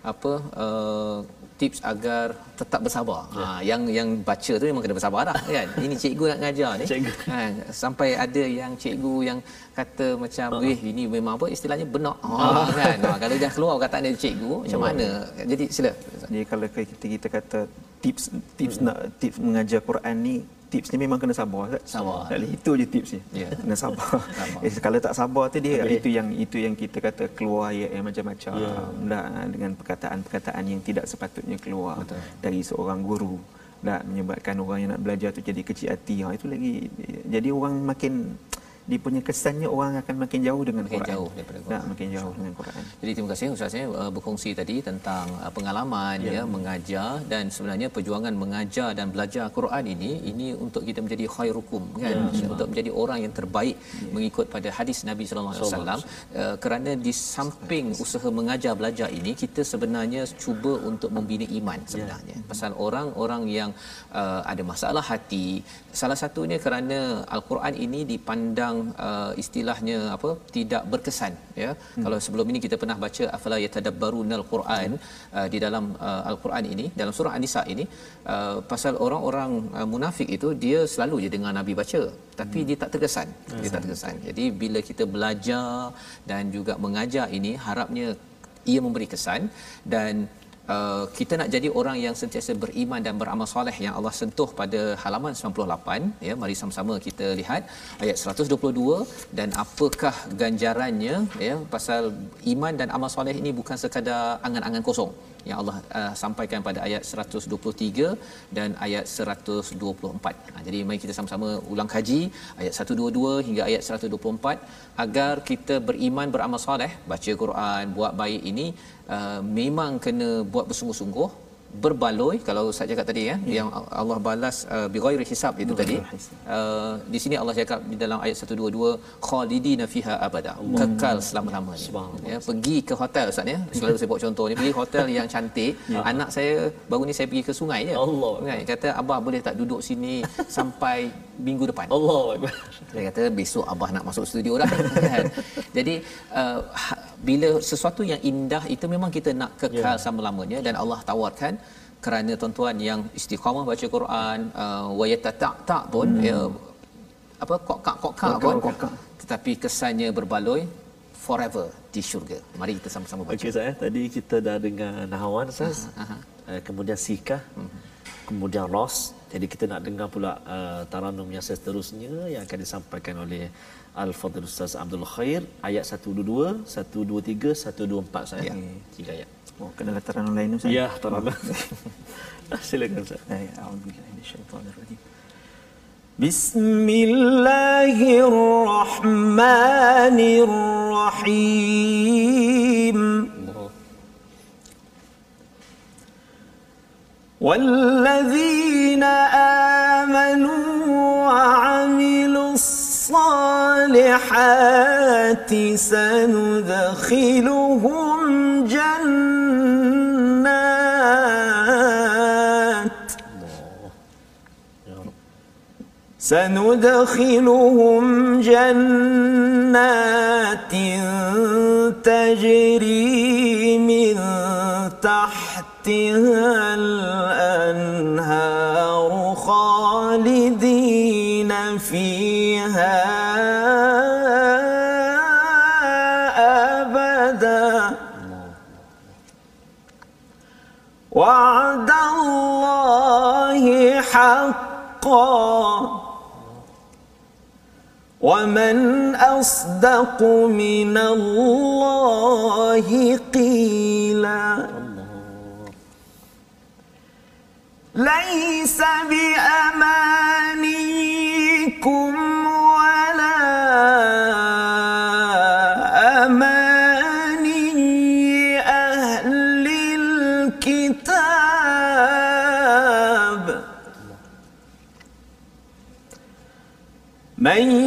apa uh, tips agar tetap bersabar. Ya. Ha, yang yang baca tu memang kena bersabar dah kan. Ini cikgu nak ngajar ni. Ha, sampai ada yang cikgu yang kata macam uh eh ini memang apa istilahnya benak. Ha, uh kan. Ha, kalau dah keluar kata ada cikgu macam uh mana? Jadi sila. Jadi kalau kita kita kata tips tips nak tips mengajar Quran ni tips ni memang kena sabar Ustaz. Sabar. Tak boleh itu je tipsnya. Ya. Kena sabar. Sabar. Eh, kalau tak sabar tu dia boleh. itu yang itu yang kita kata keluar ayat yang macam-macam Ya. dan dengan perkataan-perkataan yang tidak sepatutnya keluar Betul. dari seorang guru dan menyebabkan orang yang nak belajar tu jadi kecil hati. Ha, itu lagi jadi orang makin dia punya kesannya orang akan makin jauh dengan Makin Quran. jauh daripada Quran. Tak, makin jauh dengan Quran. Jadi terima kasih Ustaz ya uh, berkongsi tadi tentang uh, pengalaman ya. ya mengajar dan sebenarnya perjuangan mengajar dan belajar Quran ini ini untuk kita menjadi khairukum kan ya, untuk menjadi orang yang terbaik ya. mengikut pada hadis Nabi sallallahu alaihi wasallam uh, kerana di samping usaha mengajar belajar ini kita sebenarnya cuba untuk membina iman sebenarnya ya. pasal orang-orang yang uh, ada masalah hati salah satunya kerana al-Quran ini dipandang uh, istilahnya apa tidak berkesan ya. Hmm. kalau sebelum ini kita pernah baca afala yatadabbarunal Quran uh, di dalam uh, al-Quran ini dalam surah An-Nisa ini uh, pasal orang-orang uh, munafik itu dia selalu je dengar nabi baca tapi hmm. dia tak terkesan. Dia tak terkesan. Jadi bila kita belajar dan juga mengajar ini harapnya ia memberi kesan dan Uh, kita nak jadi orang yang sentiasa beriman dan beramal soleh yang Allah sentuh pada halaman 98 ya mari sama-sama kita lihat ayat 122 dan apakah ganjarannya ya pasal iman dan amal soleh ini bukan sekadar angan-angan kosong yang Allah uh, sampaikan pada ayat 123 dan ayat 124. Ha, jadi mari kita sama-sama ulang kaji. Ayat 122 hingga ayat 124 agar kita beriman beramal soleh, baca Quran, buat baik ini uh, memang kena buat bersungguh-sungguh berbaloi kalau saya cakap tadi ya, ya. yang Allah balas uh, bighairi hisab itu tadi. Uh, di sini Allah cakap di dalam ayat 122 khalidina fiha abada. Kekal selama-lamanya. Ya pergi ke hotel ustaz ya. Selalu saya bawa contoh ni pergi hotel yang cantik anak saya baru ni saya pergi ke sungai je Allah. kata abah boleh tak duduk sini sampai minggu depan? Allah dia kata besok abah nak masuk studio dah kan jadi uh, ha- bila sesuatu yang indah itu memang kita nak kekal yeah. selama-lamanya dan Allah tawarkan kerana tuan-tuan yang istiqamah baca Quran uh, wa yatatak pun hmm. ya, apa kokak kokak pun Kokak-kokak. tetapi kesannya berbaloi forever di syurga mari kita sama-sama baca Okey saya tadi kita dah dengar nahawan Ustaz. aha. Uh, kemudian sikah. Kemudian ros. Jadi kita nak dengar pula uh, taranum yang seterusnya yang akan disampaikan oleh Al-Fadhil Ustaz Abdul Khair ayat 122, 123, 124 saya. Ya. Tiga ayat. Oh, kena lataran lain Ustaz. Ya, taranum. Silakan Ustaz. Ay, a'udzubillahi minasyaitonirrajim. بسم الله الرحمن الرحيم والذين آمنوا وعملوا الصالحات سندخلهم جنات. سندخلهم جنات تجري من تحتها الأنهار خالدين فيها أبدا. وعد الله حقا. ومن أصدق من الله قيلا. ليس بأمانيكم ولا أماني أهل الكتاب. من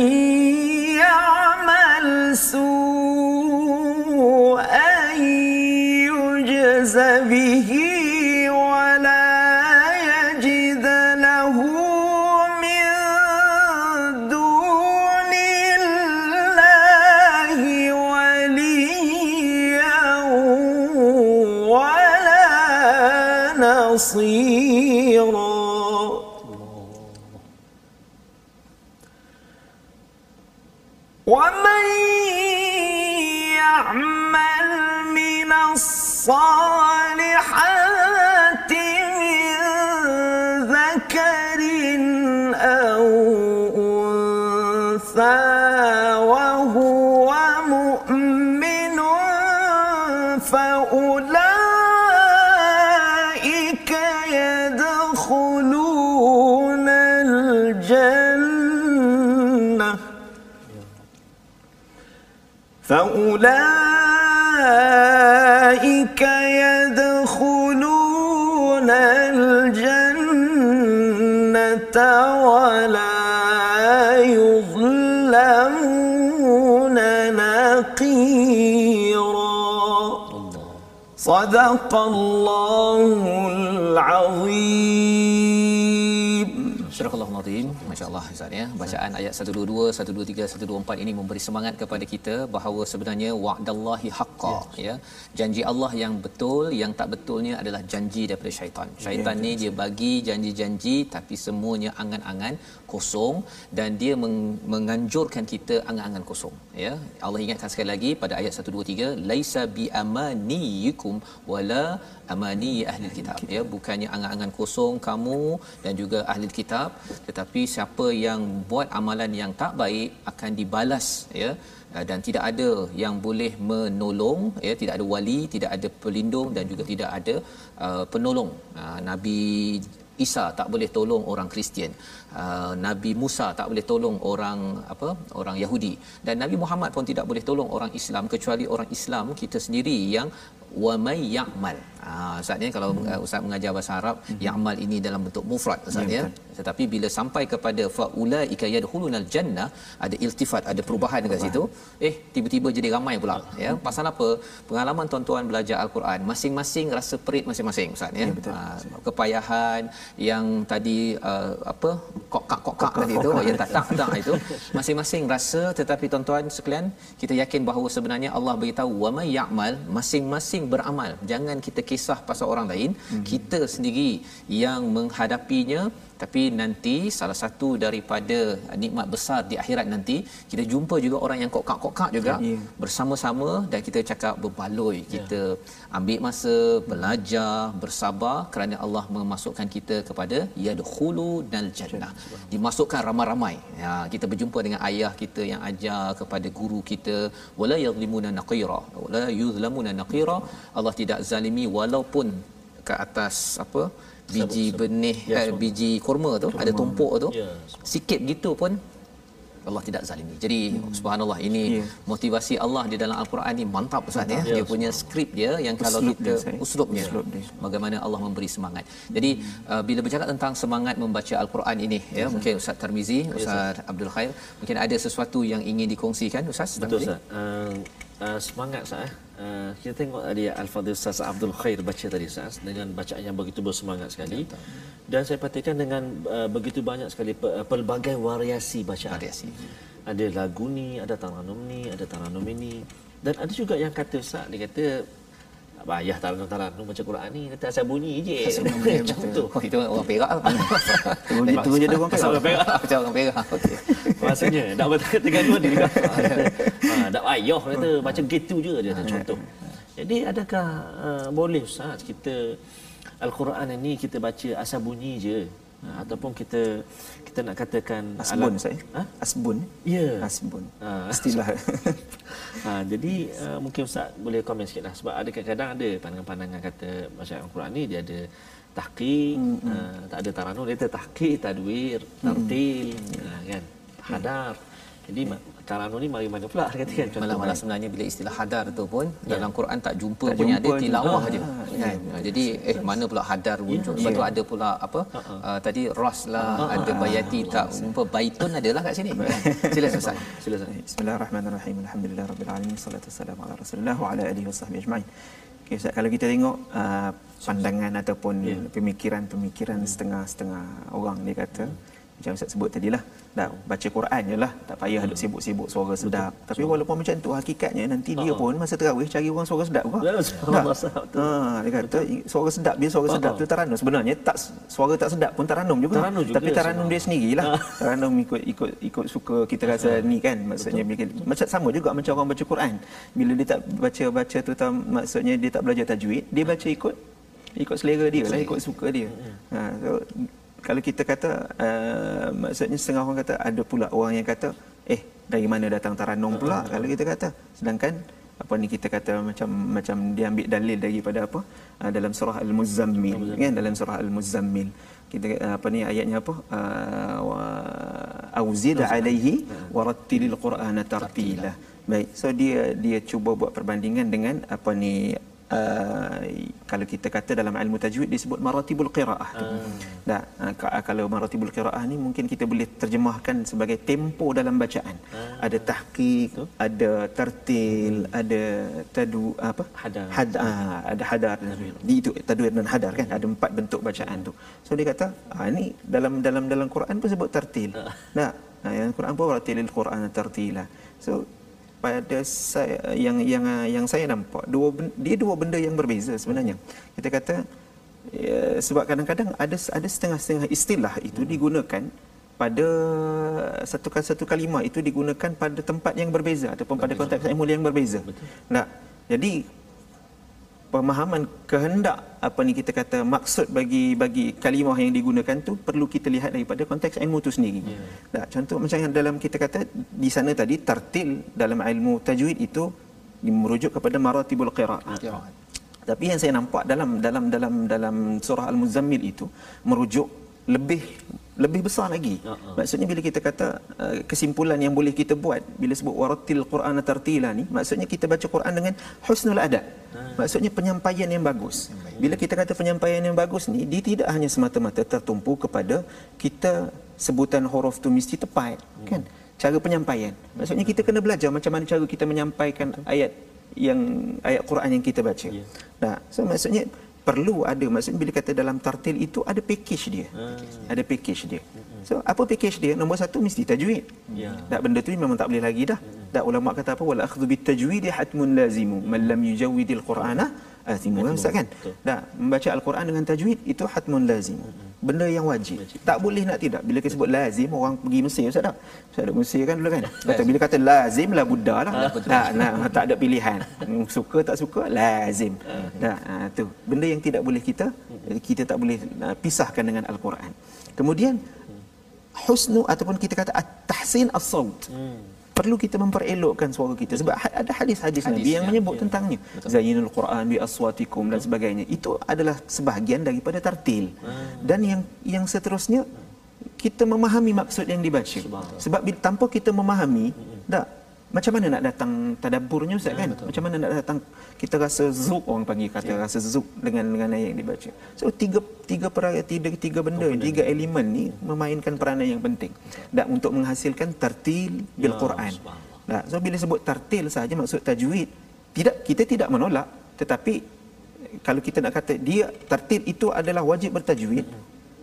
نصيرا صدق الله Al-Nazim, Masya Allah Ustaz ya. Bacaan ayat 122, 123, 124 ini memberi semangat kepada kita bahawa sebenarnya wa'dallahi haqqa ya. Janji Allah yang betul, yang tak betulnya adalah janji daripada syaitan. Syaitan ni dia bagi janji-janji tapi semuanya angan-angan kosong dan dia meng- menganjurkan kita angan-angan kosong ya. Allah ingatkan sekali lagi pada ayat 123, laisa bi amaniyikum wala amani ahli kitab ya bukannya angan-angan kosong kamu dan juga ahli kitab tetapi siapa yang buat amalan yang tak baik akan dibalas ya Uh, dan tidak ada yang boleh menolong ya tidak ada wali tidak ada pelindung dan juga tidak ada uh, penolong uh, nabi Isa tak boleh tolong orang Kristian. Uh, Nabi Musa tak boleh tolong orang apa? orang Yahudi dan Nabi Muhammad pun tidak boleh tolong orang Islam kecuali orang Islam kita sendiri yang wa may ya'mal. Ah Ustaz ni kalau uh, Ustaz mengajar bahasa Arab hmm. ya'mal ini dalam bentuk mufrad Ustaz ya. Tetapi bila sampai kepada faulaika yadkhulunal jannah ada iltifat ada perubahan dekat situ eh tiba-tiba jadi ramai pula ya. Pasal apa? Pengalaman tuan-tuan belajar al-Quran masing-masing rasa perit masing-masing Ustaz ya. betul, Ah, kepayahan yang tadi uh, apa kokak kokak tadi itu yang tak tak tak itu masing-masing rasa tetapi tuan-tuan sekalian kita yakin bahawa sebenarnya Allah beritahu wa may ya'mal masing-masing beramal jangan kita kisah pasal orang lain hmm. kita sendiri yang menghadapinya tapi nanti salah satu daripada nikmat besar di akhirat nanti kita jumpa juga orang yang kokak-kokak juga Ya. bersama-sama dan kita cakap berbaloi. Kita ambil masa belajar bersabar kerana Allah memasukkan kita kepada yadkhulu nal jannah. Dimasukkan ramai-ramai. Ya kita berjumpa dengan ayah kita yang ajar kepada guru kita wala yadhlimuna naqira wala yuzlamuna naqira. Allah tidak zalimi walaupun ke atas apa biji benih Ya, eh, biji kurma tu ada tumpuk tu Ya, sikit gitu pun Allah tidak zalimi. Jadi hmm. subhanallah ini Ya. yeah. motivasi Allah di dalam al-Quran ni mantap Ustaz ya. Ya, Dia punya skrip dia yang kalau Uslub kita dia, uslubnya Uslub dia. bagaimana Allah memberi semangat. Jadi uh, bila bercakap tentang semangat membaca al-Quran ini ya mungkin Ustaz Tarmizi, Ustaz Abdul Khair mungkin ada sesuatu yang ingin dikongsikan Ustaz Betul Tarmizi? Ustaz. Uh, uh, semangat Ustaz. Eh. Uh, kita tengok tadi Al-Fadhil Ustaz Abdul Khair baca tadi Ustaz dengan bacaan yang begitu bersemangat sekali. Dan saya perhatikan dengan uh, begitu banyak sekali uh, pelbagai variasi bacaan. Variasi. Ada lagu ni, ada taranum ni, ada taranum ini. Dan ada juga yang kata Ustaz, dia kata Bayah taranum-taranum baca Quran ni Kata asal bunyi je Macam tu Oh, itu orang Perak. Je turun jadi orang Asal orang Perak Macam orang Perak. Okey. Maksudnya nak bertengah Terengganu ni juga. ha, dak ayah kata macam gitu je dia kata, contoh. Jadi adakah uh, boleh Ustaz kita Al-Quran ini kita baca asal bunyi je ha, ataupun kita kita nak katakan Asbun alam- saya. Ha? Asbun. Ya. Asbun. Ah. Istilah. ha, jadi uh, mungkin Ustaz boleh komen sikit lah sebab ada kadang-kadang ada pandangan-pandangan kata bacaan Al-Quran ni dia ada tahqiq, mm-hmm. uh, tak ada taranum, dia ada tahqiq, tadwir, tartil, mm-hmm. uh, kan, hadar. Jadi taranum ni mari mana pula kata kan contoh Malah, malah kan. sebenarnya bila istilah hadar tu pun Ya. dalam Quran tak jumpa Tak pun yang ada jumpa tilawah aja Ah, kan. Jadi eh mana pula hadar muncul. Ya. Lepas tu ada pula apa? Uh, tadi ras lah, ada bayati tak jumpa baitun adalah kat sini. Sila Ustaz. Sila Ustaz. Bismillahirrahmanirrahim. Alhamdulillah rabbil alamin. Salatu wassalamu ala Rasulillah wa ala alihi wasahbihi ajmain. Okay, Ustaz, kalau kita tengok uh, pandangan ataupun Ya. pemikiran-pemikiran setengah-setengah orang dia kata macam Ustaz sebut tadi lah dah baca Quran je lah. Tak payah duk sibuk-sibuk suara sedap. Tapi walaupun macam tu hakikatnya nanti dia Ha-ha. pun masa terawih cari orang suara sedap betul. ha, dia kata suara sedap dia suara sedap Ha-ha. tu taranum sebenarnya tak suara tak sedap pun taranum juga. Taranum juga tapi taranum dia sendirilah. Taranum ikut ikut ikut suka kita rasa ni kan maksudnya bila, macam sama juga macam orang baca Quran. Bila dia tak baca baca tu maksudnya dia tak belajar tajwid dia baca ikut ikut selera dia lah ikut suka dia. Ha, so, kalau kita kata uh, maksudnya setengah orang kata ada pula orang yang kata eh dari mana datang taranum pula? Kalau kita kata. Sedangkan apa ni kita kata macam macam dia ambil dalil daripada apa? Uh, dalam surah al-muzammil kan? Dalam surah al-muzammil kita uh, apa ni ayatnya apa? Uh, wa auzid alaihi warattilil qur'ana tartila. Baik. So dia dia cuba buat perbandingan dengan apa ni uh, kalau kita kata dalam ilmu tajwid disebut maratibul qiraah tu. Hmm. Dah, uh, kalau maratibul qiraah ni mungkin kita boleh terjemahkan sebagai tempo dalam bacaan. Hmm. Ada tahqiq, Betul. ada tertil, hmm. ada tadu apa? Hadar. Had, uh, ada hadar. Di itu tadwir dan hadar kan ada empat bentuk bacaan tu. So dia kata, ah ni dalam dalam dalam Quran pun sebut tertil. Nah, uh, yang Quran pun ratilil Quran tertila. So pada saya yang yang yang saya nampak dua dia dua benda yang berbeza sebenarnya kita kata ya, sebab kadang-kadang ada ada setengah-setengah istilah itu hmm. digunakan pada satu satu kalimah itu digunakan pada tempat yang berbeza ataupun pada konteks ilmu yang berbeza. Betul. Nah, jadi pemahaman kehendak apa ni kita kata maksud bagi bagi kalimah yang digunakan tu perlu kita lihat daripada konteks ilmu tu sendiri. Yeah. Nah, contoh macam yang dalam kita kata di sana tadi tartil dalam ilmu tajwid itu merujuk kepada maratibul qiraat. Yeah. Tapi yang saya nampak dalam dalam dalam dalam surah Al-Muzammil itu merujuk lebih lebih besar lagi. Uh-huh. Maksudnya bila kita kata uh, kesimpulan yang boleh kita buat bila sebut waratil Quran tartila ni, maksudnya kita baca Quran dengan husnul adab. Uh-huh. Maksudnya penyampaian yang bagus. Bila kita kata penyampaian yang bagus ni, dia tidak hanya semata-mata tertumpu kepada kita sebutan huruf tu mesti tepat, uh-huh. kan? Cara penyampaian. Maksudnya kita kena belajar macam mana cara kita menyampaikan ayat yang ayat Quran yang kita baca. Yeah. Nah, so maksudnya perlu ada. Maksudnya bila kata dalam tartil itu ada package dia. Hmm. ada package dia. So apa package dia? Nombor satu mesti tajwid. Ya. Tak benda tu memang tak boleh lagi dah. Hmm. tak ulama kata apa? Wal akhdhu bit tajwid hatmun lazimu. Man lam yujawwidil qur'ana athimu ustaz kan dah membaca al-Quran dengan tajwid itu hatmun lazim hmm benda yang wajib. wajib. Tak boleh nak tidak. Bila kita sebut lazim, orang pergi Mesir Ustaz tak? Ustaz ada Mesir kan dulu kan? Kata, bila kata lazim lah Buddha lah. Ah, tak, nah, tak ada pilihan. Suka tak suka, lazim. Nah, ah, tu. Benda yang tidak boleh kita, kita tak boleh uh, pisahkan dengan Al-Quran. Kemudian, husnu ataupun kita kata tahsin as-saut. Hmm perlu kita memperelokkan suara kita. Sebab ada hadis-hadis Nabi yang ya, menyebut ya. tentangnya. zayyinul quran bi aswatikum dan sebagainya. Itu adalah sebahagian daripada tartil. Hmm. dan yang yang seterusnya kita memahami maksud yang dibaca. Sebab tanpa kita memahami hmm. tak macam mana nak datang tadabburnya ustaz ya, kan? betul. macam mana nak datang? Kita rasa zuk orang panggil kata ya. rasa zuk dengan dengan ayat yang dibaca. So tiga tiga peraya tiga tiga benda oh, tiga elemen ni memainkan peranan yang penting. Dan untuk menghasilkan tartil bil ya, Quran. nah so bila sebut tartil saja maksud tajwid tidak kita tidak menolak. Tetapi kalau kita nak kata dia tartil itu adalah wajib bertajwid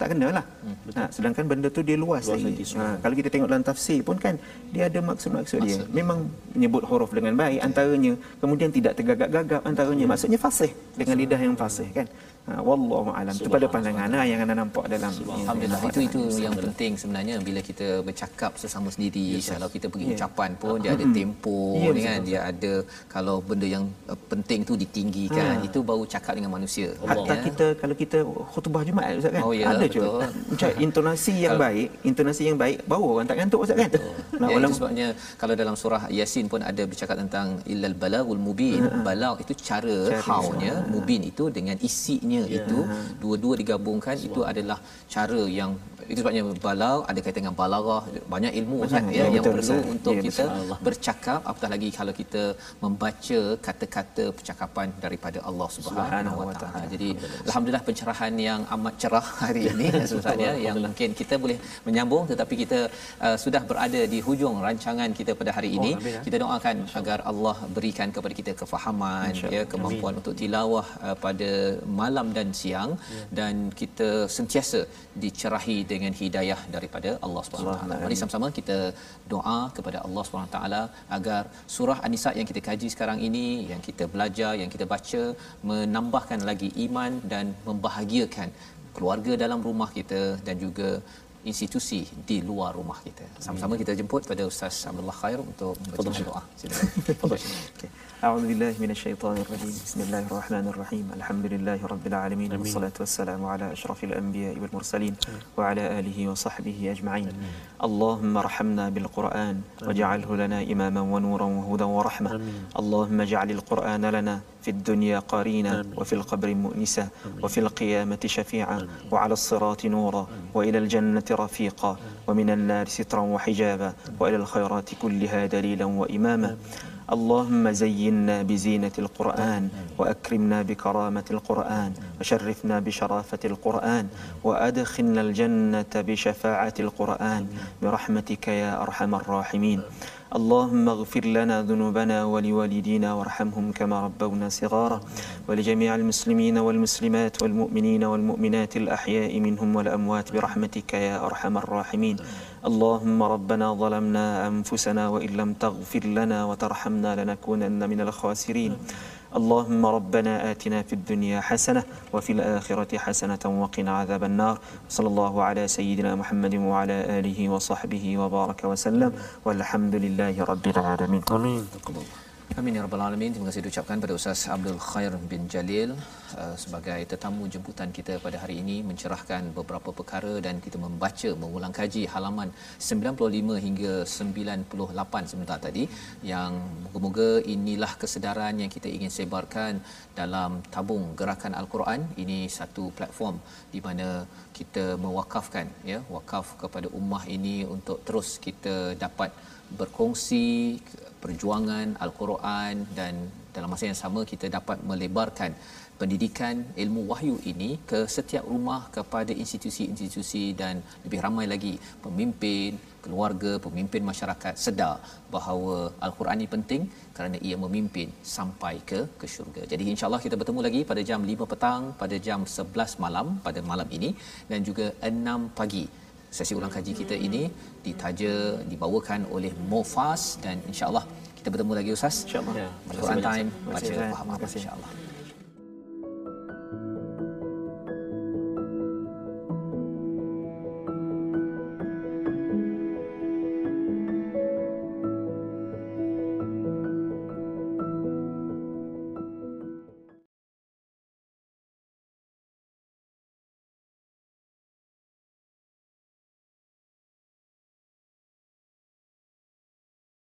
tak kena lah. Hmm, ha, sedangkan benda tu dia luas, luas lagi. Ha, kalau kita tengok dalam tafsir pun kan dia ada maksud-maksud dia. Memang menyebut huruf dengan baik antaranya. Kemudian tidak tergagap-gagap antaranya. Maksudnya fasih dengan lidah yang fasih kan. Ha, wallahu alam. Itu pada pandangan ha, yang anda nampak dalam alhamdulillah. itu itu yang penting sebenarnya bila kita bercakap sesama sendiri. Yes. kalau kita pergi yeah. ucapan pun dia ada hmm. tempo yeah, kan? Dia ada kalau benda yang uh, penting tu ditinggikan ha. itu baru cakap dengan manusia. Hatta ya. kita kalau kita khutbah jumaat ustaz kan? Oh, ya, ada je. macam intonasi yang baik intonasi yang baik baru orang tak ngantuk ustaz kan? Nah, ya, itu sebabnya kalau dalam surah yasin pun ada bercakap tentang illal balagul mubin. Ha. balag itu cara, cara haunya mubin itu dengan isinya semuanya yeah. itu dua-dua digabungkan Sebab. itu adalah cara yang itu sebabnya balau ada kaitan dengan balarah banyak ilmu kan ya, yang betul, perlu betul. untuk ya, kita betul. bercakap apatah lagi kalau kita membaca kata-kata percakapan daripada Allah Subhanahu Wa Taala. Jadi alhamdulillah pencerahan yang amat cerah hari ini sebenarnya yang mungkin kita boleh menyambung tetapi kita uh, sudah berada di hujung rancangan kita pada hari ini. Oh, ya. kita doakan agar Allah berikan kepada kita kefahaman ya kemampuan Amin. untuk tilawah uh, pada malam dan siang ya. dan kita sentiasa dicerahi dengan hidayah daripada Allah Subhanahu Wa Taala. Mari sama-sama kita doa kepada Allah Subhanahu Wa Taala agar surah An-Nisa yang kita kaji sekarang ini, yang kita belajar, yang kita baca menambahkan lagi iman dan membahagiakan keluarga dalam rumah kita dan juga institusi di luar rumah kita. Sama-sama kita jemput pada Ustaz Abdullah Khair untuk berdoa. doa. Silakan. Okay. أعوذ بالله من الشيطان الرجيم. بسم الله الرحمن الرحيم. الحمد لله رب العالمين والصلاة والسلام على أشرف الأنبياء والمرسلين وعلى آله وصحبه أجمعين. اللهم ارحمنا بالقرآن واجعله لنا إماما ونورا وهدى ورحمة. اللهم اجعل القرآن لنا في الدنيا قرينا وفي القبر مؤنسا وفي القيامة شفيعا وعلى الصراط نورا وإلى الجنة رفيقا ومن النار سترا وحجابا وإلى الخيرات كلها دليلا وإماما. اللهم زينا بزينة القرآن وأكرمنا بكرامة القرآن وشرفنا بشرافة القرآن وأدخلنا الجنة بشفاعة القرآن. برحمتك يا أرحم الراحمين. اللهم اغفر لنا ذنوبنا ولوالدينا وارحمهم كما ربونا صغارا. ولجميع المسلمين والمسلمات والمؤمنين والمؤمنات الأحياء منهم والأموات برحمتك يا أرحم الراحمين. اللهم ربنا ظلمنا أنفسنا وإن لم تغفر لنا وترحمنا لنكونن من الخاسرين. اللهم ربنا آتنا في الدنيا حسنة وفي الآخرة حسنة وقنا عذاب النار. صلى الله على سيدنا محمد وعلى آله وصحبه وبارك وسلم. والحمد لله رب العالمين. Amin. Amin ya rabbal alamin. Terima kasih diucapkan pada Ustaz Abdul Khair bin Jalil uh, sebagai tetamu jemputan kita pada hari ini mencerahkan beberapa perkara dan kita membaca mengulang kaji halaman 95 hingga 98 sebentar tadi yang moga-moga inilah kesedaran yang kita ingin sebarkan dalam tabung gerakan al-Quran. Ini satu platform di mana kita mewakafkan ya wakaf kepada ummah ini untuk terus kita dapat berkongsi perjuangan al-Quran dan dalam masa yang sama kita dapat melebarkan pendidikan ilmu wahyu ini ke setiap rumah kepada institusi-institusi dan lebih ramai lagi pemimpin keluarga pemimpin masyarakat sedar bahawa al-Quran ini penting kerana ia memimpin sampai ke ke syurga. Jadi insya-Allah kita bertemu lagi pada jam 5 petang pada jam 11 malam pada malam ini dan juga 6 pagi sesi ulang kaji kita ini ditaja dibawakan oleh Mofas dan insya-Allah kita bertemu lagi Ustaz. InsyaAllah. Al-Quran time Terima baca faham apa insya-Allah.